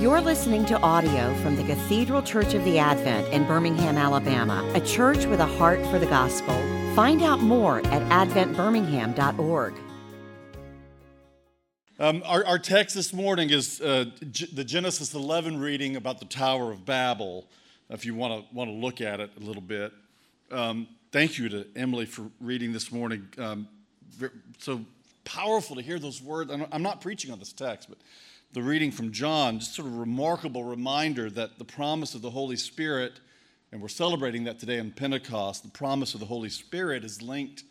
You're listening to audio from the Cathedral Church of the Advent in Birmingham, Alabama, a church with a heart for the gospel. Find out more at adventbirmingham.org. Um, our, our, text this morning is uh, G- the Genesis 11 reading about the Tower of Babel. If you want to want to look at it a little bit, um, thank you to Emily for reading this morning. Um, so powerful to hear those words. I'm not preaching on this text, but the reading from John, just sort of remarkable reminder that the promise of the Holy Spirit, and we're celebrating that today on Pentecost, the promise of the Holy Spirit is linked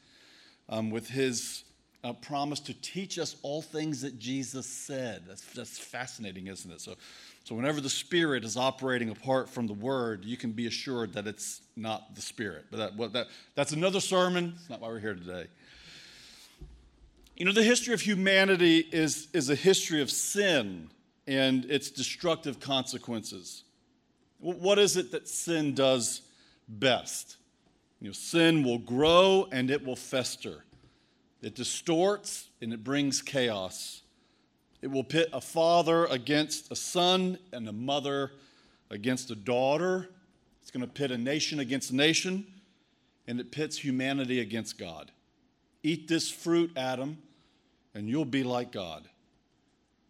um, with his uh, promise to teach us all things that Jesus said. That's, that's fascinating, isn't it? So, so, whenever the Spirit is operating apart from the Word, you can be assured that it's not the Spirit. But that, well, that, that's another sermon. It's not why we're here today. You know, the history of humanity is, is a history of sin and its destructive consequences. What is it that sin does best? You know, sin will grow and it will fester. It distorts and it brings chaos. It will pit a father against a son and a mother against a daughter. It's going to pit a nation against a nation, and it pits humanity against God. Eat this fruit, Adam, and you'll be like God.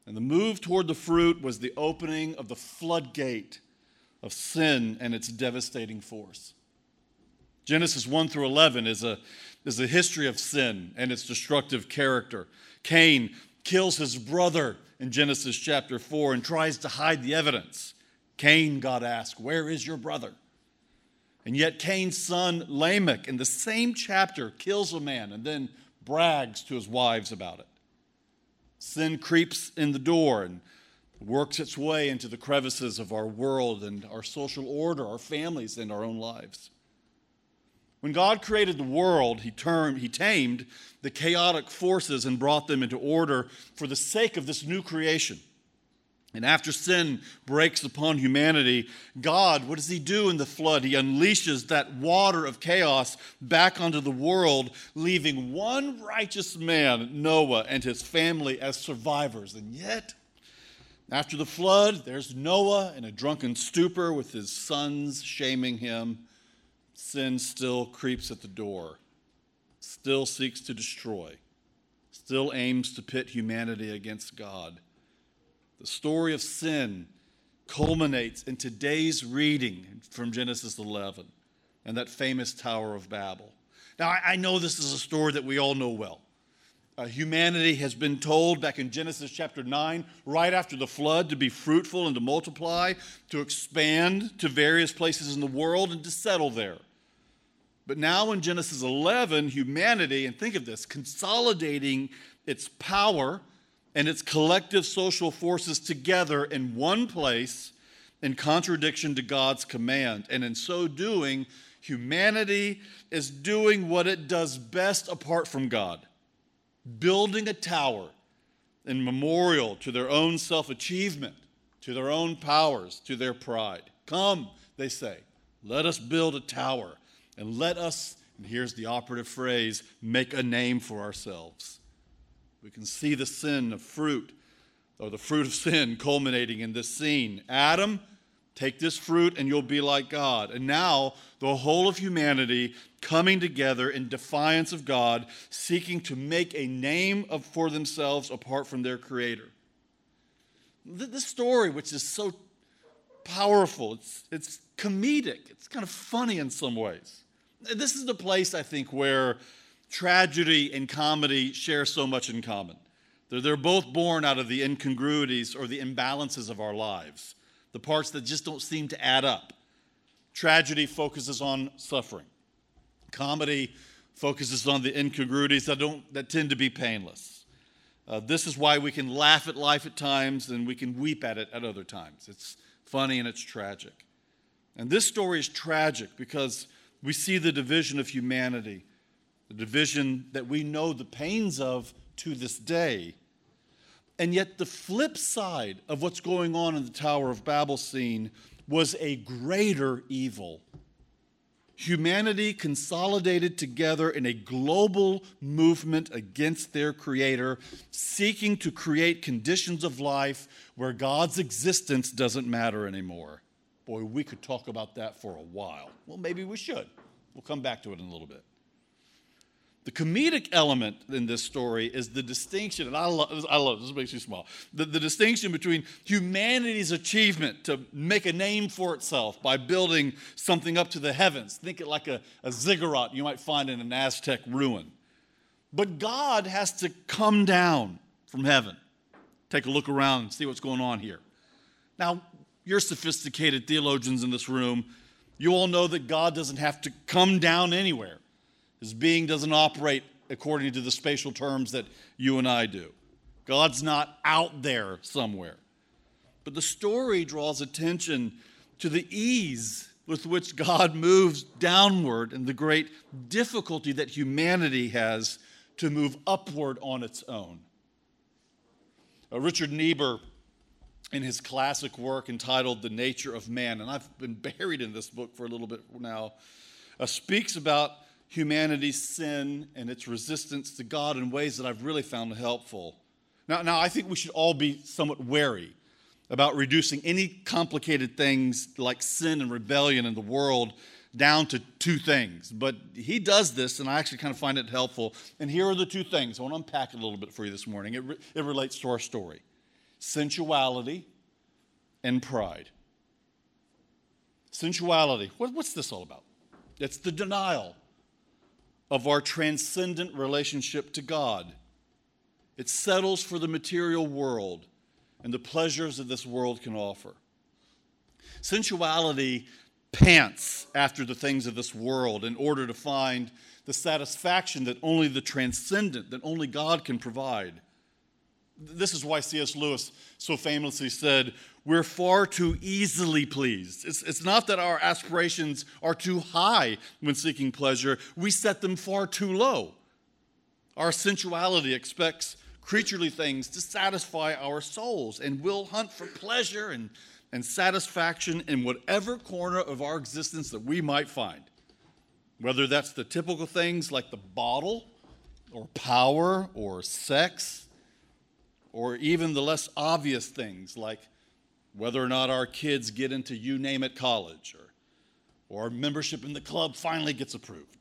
And the move toward the fruit was the opening of the floodgate of sin and its devastating force. Genesis 1 through 11 is a, is a history of sin and its destructive character. Cain kills his brother in Genesis chapter 4 and tries to hide the evidence. Cain, God asks, Where is your brother? And yet, Cain's son Lamech, in the same chapter, kills a man and then brags to his wives about it. Sin creeps in the door and works its way into the crevices of our world and our social order, our families, and our own lives. When God created the world, he, termed, he tamed the chaotic forces and brought them into order for the sake of this new creation. And after sin breaks upon humanity, God, what does He do in the flood? He unleashes that water of chaos back onto the world, leaving one righteous man, Noah, and his family as survivors. And yet, after the flood, there's Noah in a drunken stupor with his sons shaming him. Sin still creeps at the door, still seeks to destroy, still aims to pit humanity against God. The story of sin culminates in today's reading from Genesis 11 and that famous Tower of Babel. Now, I know this is a story that we all know well. Uh, humanity has been told back in Genesis chapter 9, right after the flood, to be fruitful and to multiply, to expand to various places in the world and to settle there. But now in Genesis 11, humanity, and think of this, consolidating its power and its collective social forces together in one place in contradiction to God's command. And in so doing, humanity is doing what it does best apart from God building a tower in memorial to their own self achievement, to their own powers, to their pride. Come, they say, let us build a tower and let us, and here's the operative phrase, make a name for ourselves. We can see the sin of fruit, or the fruit of sin culminating in this scene. Adam, take this fruit and you'll be like God. And now, the whole of humanity coming together in defiance of God, seeking to make a name of, for themselves apart from their Creator. This story, which is so powerful, it's, it's comedic, it's kind of funny in some ways. This is the place, I think, where tragedy and comedy share so much in common. They're, they're both born out of the incongruities or the imbalances of our lives, the parts that just don't seem to add up. Tragedy focuses on suffering. Comedy focuses on the incongruities that, don't, that tend to be painless. Uh, this is why we can laugh at life at times and we can weep at it at other times. It's funny and it's tragic. And this story is tragic because we see the division of humanity the division that we know the pains of to this day. And yet, the flip side of what's going on in the Tower of Babel scene was a greater evil humanity consolidated together in a global movement against their Creator, seeking to create conditions of life where God's existence doesn't matter anymore. Boy, we could talk about that for a while. Well, maybe we should. We'll come back to it in a little bit. The comedic element in this story is the distinction, and I love, I love this makes you smile. The, the distinction between humanity's achievement to make a name for itself by building something up to the heavens. Think it like a, a ziggurat you might find in an Aztec ruin. But God has to come down from heaven, take a look around and see what's going on here. Now, you're sophisticated theologians in this room. You all know that God doesn't have to come down anywhere. His being doesn't operate according to the spatial terms that you and I do. God's not out there somewhere. But the story draws attention to the ease with which God moves downward and the great difficulty that humanity has to move upward on its own. Uh, Richard Niebuhr, in his classic work entitled The Nature of Man, and I've been buried in this book for a little bit now, uh, speaks about humanity's sin and its resistance to God in ways that I've really found helpful. Now, now I think we should all be somewhat wary about reducing any complicated things like sin and rebellion in the world down to two things. But he does this, and I actually kind of find it helpful. And here are the two things. I want to unpack it a little bit for you this morning. It, re- it relates to our story sensuality and pride. Sensuality. What, what's this all about? It's the denial of our transcendent relationship to God. It settles for the material world and the pleasures that this world can offer. Sensuality pants after the things of this world in order to find the satisfaction that only the transcendent, that only God can provide. This is why C.S. Lewis so famously said, We're far too easily pleased. It's, it's not that our aspirations are too high when seeking pleasure, we set them far too low. Our sensuality expects creaturely things to satisfy our souls, and we'll hunt for pleasure and, and satisfaction in whatever corner of our existence that we might find. Whether that's the typical things like the bottle, or power, or sex or even the less obvious things like whether or not our kids get into you name it college or, or membership in the club finally gets approved.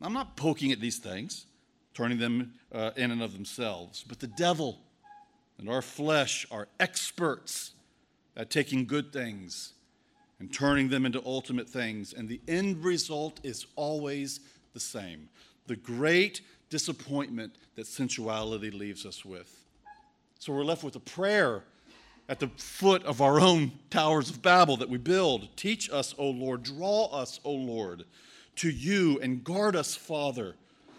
I'm not poking at these things, turning them uh, in and of themselves, but the devil and our flesh are experts at taking good things and turning them into ultimate things. And the end result is always the same the great disappointment that sensuality leaves us with. So we're left with a prayer at the foot of our own towers of Babel that we build. Teach us, O Lord, draw us, O Lord, to you and guard us, Father,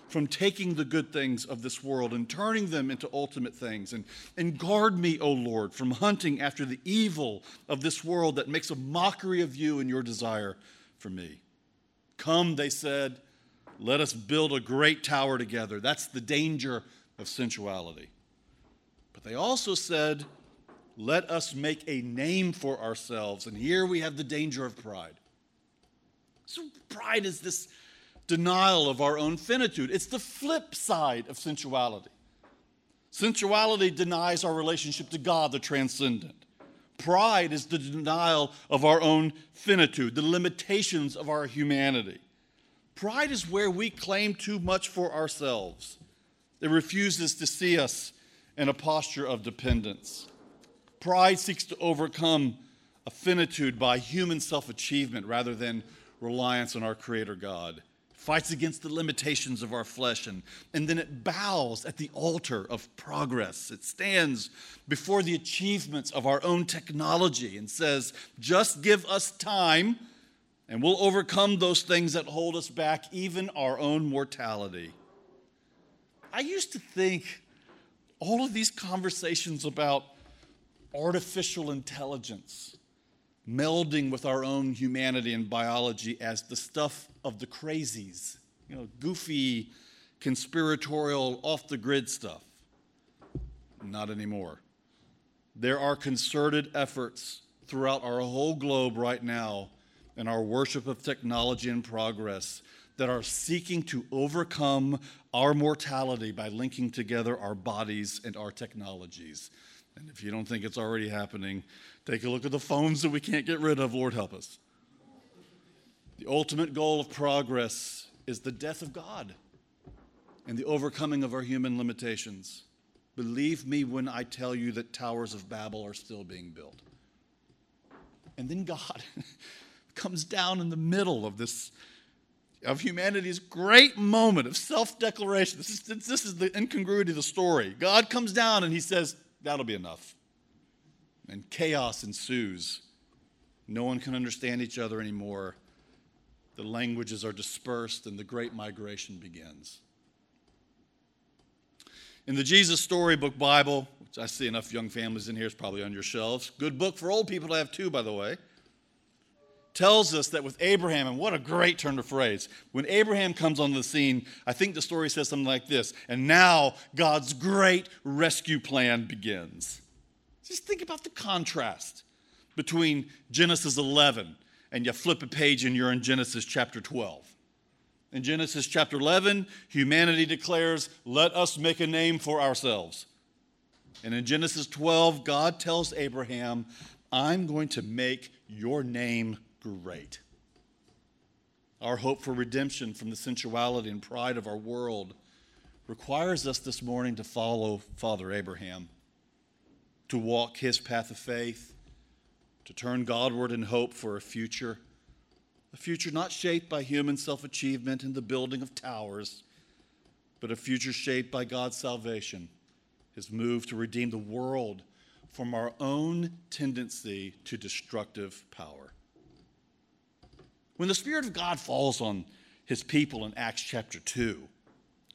from taking the good things of this world and turning them into ultimate things. And, and guard me, O Lord, from hunting after the evil of this world that makes a mockery of you and your desire for me. Come, they said, let us build a great tower together. That's the danger of sensuality. But they also said, let us make a name for ourselves. And here we have the danger of pride. So, pride is this denial of our own finitude, it's the flip side of sensuality. Sensuality denies our relationship to God, the transcendent. Pride is the denial of our own finitude, the limitations of our humanity. Pride is where we claim too much for ourselves. It refuses to see us and a posture of dependence. Pride seeks to overcome a finitude by human self achievement rather than reliance on our Creator God. It fights against the limitations of our flesh and, and then it bows at the altar of progress. It stands before the achievements of our own technology and says, just give us time and we'll overcome those things that hold us back, even our own mortality. I used to think all of these conversations about artificial intelligence melding with our own humanity and biology as the stuff of the crazies, you know, goofy, conspiratorial, off the grid stuff. Not anymore. There are concerted efforts throughout our whole globe right now in our worship of technology and progress that are seeking to overcome our mortality by linking together our bodies and our technologies. And if you don't think it's already happening, take a look at the phones that we can't get rid of. Lord, help us. The ultimate goal of progress is the death of God and the overcoming of our human limitations. Believe me when I tell you that towers of Babel are still being built. And then God comes down in the middle of this of humanity's great moment of self-declaration. This is, this is the incongruity of the story. God comes down and he says, That'll be enough. And chaos ensues. No one can understand each other anymore. The languages are dispersed and the great migration begins. In the Jesus Storybook Bible, which I see enough young families in here, it's probably on your shelves. Good book for old people to have too, by the way. Tells us that with Abraham, and what a great turn of phrase. When Abraham comes on the scene, I think the story says something like this And now God's great rescue plan begins. Just think about the contrast between Genesis 11 and you flip a page and you're in Genesis chapter 12. In Genesis chapter 11, humanity declares, Let us make a name for ourselves. And in Genesis 12, God tells Abraham, I'm going to make your name great. Our hope for redemption from the sensuality and pride of our world requires us this morning to follow Father Abraham, to walk his path of faith, to turn Godward in hope for a future a future not shaped by human self achievement and the building of towers, but a future shaped by God's salvation, his move to redeem the world from our own tendency to destructive power. When the Spirit of God falls on his people in Acts chapter 2,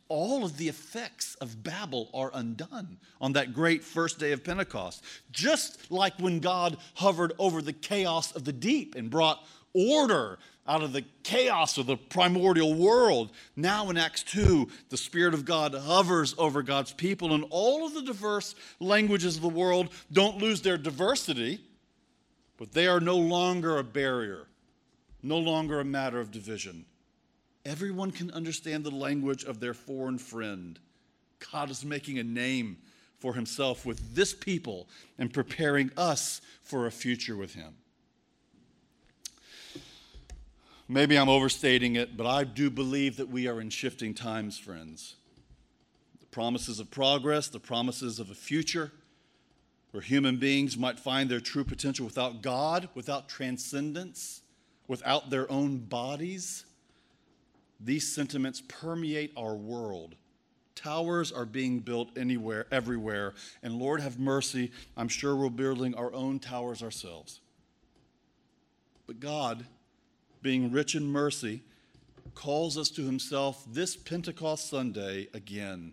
all of the effects of Babel are undone on that great first day of Pentecost. Just like when God hovered over the chaos of the deep and brought order out of the chaos of the primordial world. Now in Acts 2, the Spirit of God hovers over God's people, and all of the diverse languages of the world don't lose their diversity, but they are no longer a barrier, no longer a matter of division. Everyone can understand the language of their foreign friend. God is making a name for himself with this people and preparing us for a future with him. Maybe I'm overstating it, but I do believe that we are in shifting times, friends. The promises of progress, the promises of a future where human beings might find their true potential without God, without transcendence, without their own bodies. These sentiments permeate our world. Towers are being built anywhere, everywhere. And Lord, have mercy, I'm sure we're building our own towers ourselves. But God, being rich in mercy, calls us to himself this Pentecost Sunday again.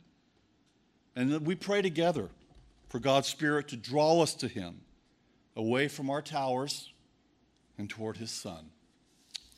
And we pray together for God's Spirit to draw us to him away from our towers and toward his Son.